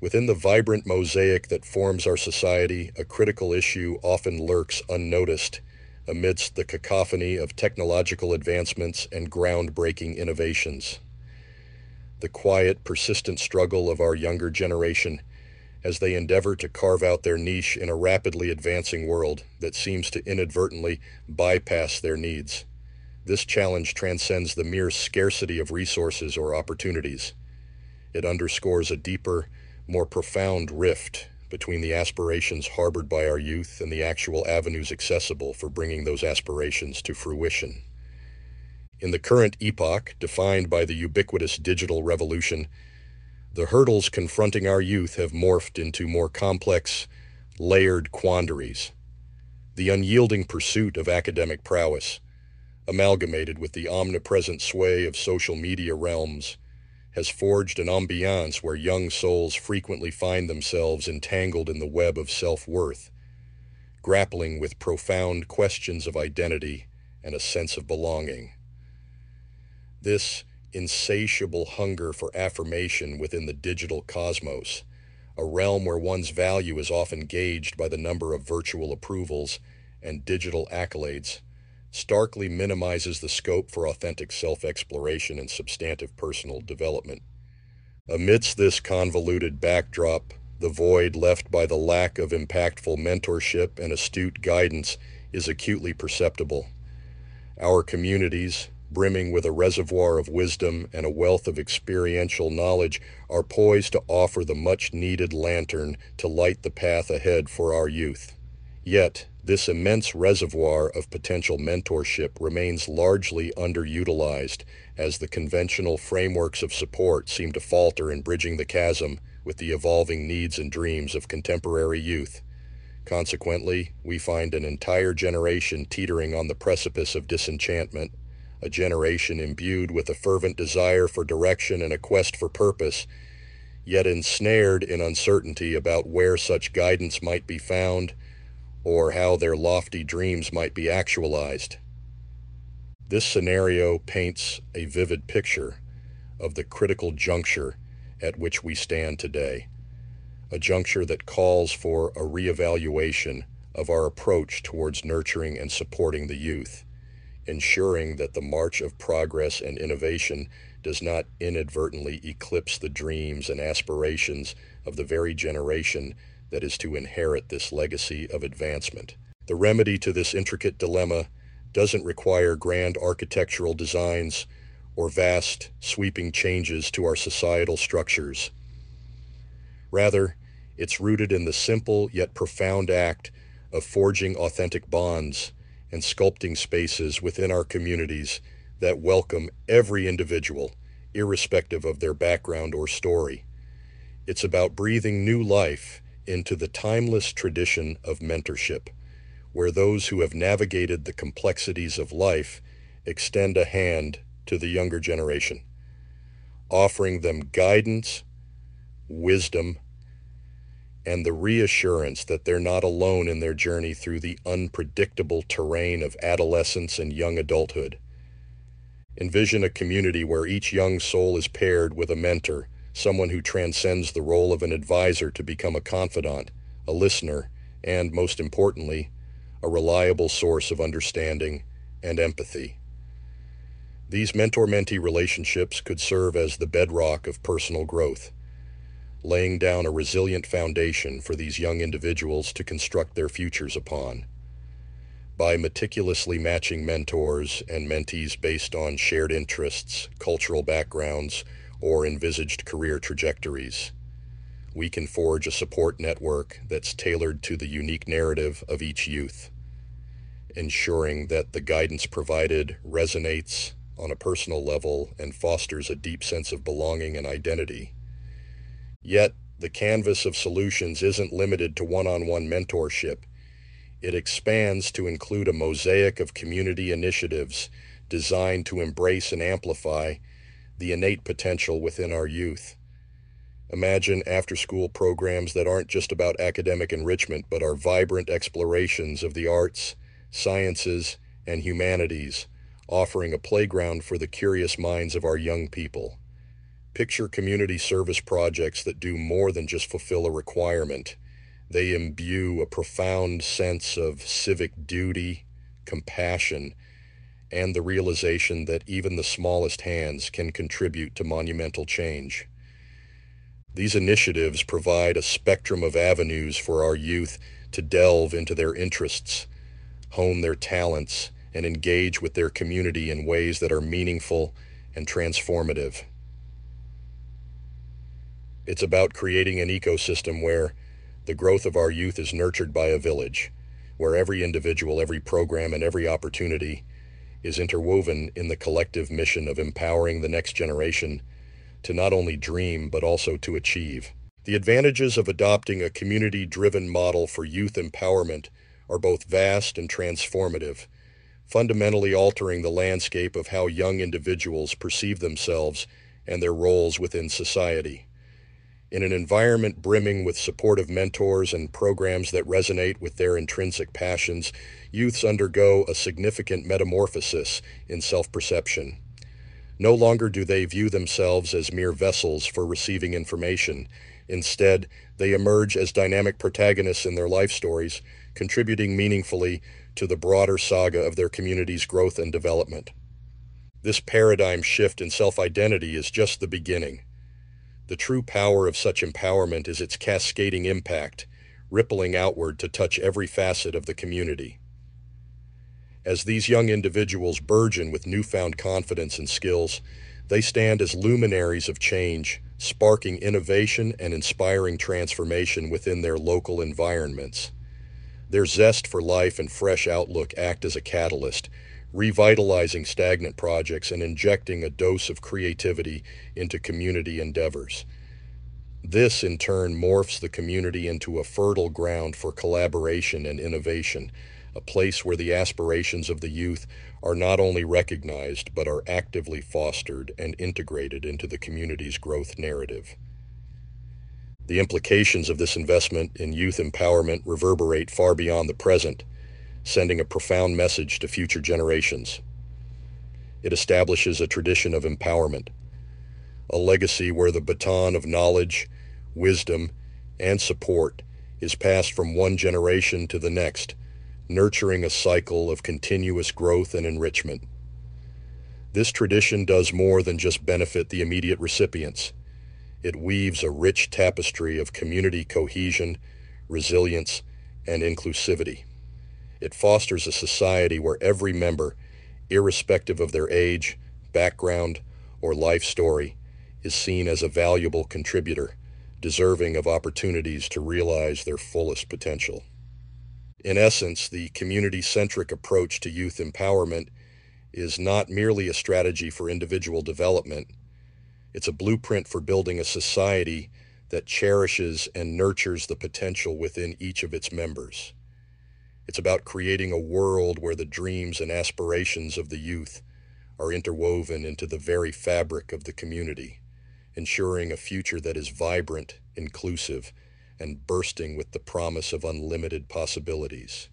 Within the vibrant mosaic that forms our society, a critical issue often lurks unnoticed amidst the cacophony of technological advancements and groundbreaking innovations. The quiet, persistent struggle of our younger generation as they endeavor to carve out their niche in a rapidly advancing world that seems to inadvertently bypass their needs. This challenge transcends the mere scarcity of resources or opportunities. It underscores a deeper, more profound rift between the aspirations harbored by our youth and the actual avenues accessible for bringing those aspirations to fruition. In the current epoch, defined by the ubiquitous digital revolution, the hurdles confronting our youth have morphed into more complex, layered quandaries. The unyielding pursuit of academic prowess, amalgamated with the omnipresent sway of social media realms, has forged an ambiance where young souls frequently find themselves entangled in the web of self-worth, grappling with profound questions of identity and a sense of belonging. This insatiable hunger for affirmation within the digital cosmos, a realm where one's value is often gauged by the number of virtual approvals and digital accolades, starkly minimizes the scope for authentic self-exploration and substantive personal development. Amidst this convoluted backdrop, the void left by the lack of impactful mentorship and astute guidance is acutely perceptible. Our communities, brimming with a reservoir of wisdom and a wealth of experiential knowledge, are poised to offer the much-needed lantern to light the path ahead for our youth. Yet, this immense reservoir of potential mentorship remains largely underutilized as the conventional frameworks of support seem to falter in bridging the chasm with the evolving needs and dreams of contemporary youth. Consequently, we find an entire generation teetering on the precipice of disenchantment a generation imbued with a fervent desire for direction and a quest for purpose, yet ensnared in uncertainty about where such guidance might be found or how their lofty dreams might be actualized. This scenario paints a vivid picture of the critical juncture at which we stand today, a juncture that calls for a reevaluation of our approach towards nurturing and supporting the youth ensuring that the march of progress and innovation does not inadvertently eclipse the dreams and aspirations of the very generation that is to inherit this legacy of advancement. The remedy to this intricate dilemma doesn't require grand architectural designs or vast, sweeping changes to our societal structures. Rather, it's rooted in the simple yet profound act of forging authentic bonds and sculpting spaces within our communities that welcome every individual, irrespective of their background or story. It's about breathing new life into the timeless tradition of mentorship, where those who have navigated the complexities of life extend a hand to the younger generation, offering them guidance, wisdom, and the reassurance that they're not alone in their journey through the unpredictable terrain of adolescence and young adulthood. Envision a community where each young soul is paired with a mentor, someone who transcends the role of an advisor to become a confidant, a listener, and, most importantly, a reliable source of understanding and empathy. These mentor-mentee relationships could serve as the bedrock of personal growth laying down a resilient foundation for these young individuals to construct their futures upon. By meticulously matching mentors and mentees based on shared interests, cultural backgrounds, or envisaged career trajectories, we can forge a support network that's tailored to the unique narrative of each youth, ensuring that the guidance provided resonates on a personal level and fosters a deep sense of belonging and identity Yet, the canvas of solutions isn't limited to one-on-one mentorship. It expands to include a mosaic of community initiatives designed to embrace and amplify the innate potential within our youth. Imagine after-school programs that aren't just about academic enrichment, but are vibrant explorations of the arts, sciences, and humanities, offering a playground for the curious minds of our young people. Picture community service projects that do more than just fulfill a requirement. They imbue a profound sense of civic duty, compassion, and the realization that even the smallest hands can contribute to monumental change. These initiatives provide a spectrum of avenues for our youth to delve into their interests, hone their talents, and engage with their community in ways that are meaningful and transformative. It's about creating an ecosystem where the growth of our youth is nurtured by a village, where every individual, every program, and every opportunity is interwoven in the collective mission of empowering the next generation to not only dream but also to achieve. The advantages of adopting a community driven model for youth empowerment are both vast and transformative, fundamentally altering the landscape of how young individuals perceive themselves and their roles within society. In an environment brimming with supportive mentors and programs that resonate with their intrinsic passions, youths undergo a significant metamorphosis in self perception. No longer do they view themselves as mere vessels for receiving information. Instead, they emerge as dynamic protagonists in their life stories, contributing meaningfully to the broader saga of their community's growth and development. This paradigm shift in self identity is just the beginning. The true power of such empowerment is its cascading impact, rippling outward to touch every facet of the community. As these young individuals burgeon with newfound confidence and skills, they stand as luminaries of change, sparking innovation and inspiring transformation within their local environments. Their zest for life and fresh outlook act as a catalyst, revitalizing stagnant projects and injecting a dose of creativity into community endeavors. This, in turn, morphs the community into a fertile ground for collaboration and innovation, a place where the aspirations of the youth are not only recognized but are actively fostered and integrated into the community's growth narrative. The implications of this investment in youth empowerment reverberate far beyond the present sending a profound message to future generations. It establishes a tradition of empowerment, a legacy where the baton of knowledge, wisdom, and support is passed from one generation to the next, nurturing a cycle of continuous growth and enrichment. This tradition does more than just benefit the immediate recipients. It weaves a rich tapestry of community cohesion, resilience, and inclusivity. It fosters a society where every member, irrespective of their age, background, or life story, is seen as a valuable contributor, deserving of opportunities to realize their fullest potential. In essence, the community centric approach to youth empowerment is not merely a strategy for individual development, it's a blueprint for building a society that cherishes and nurtures the potential within each of its members. It's about creating a world where the dreams and aspirations of the youth are interwoven into the very fabric of the community, ensuring a future that is vibrant, inclusive, and bursting with the promise of unlimited possibilities.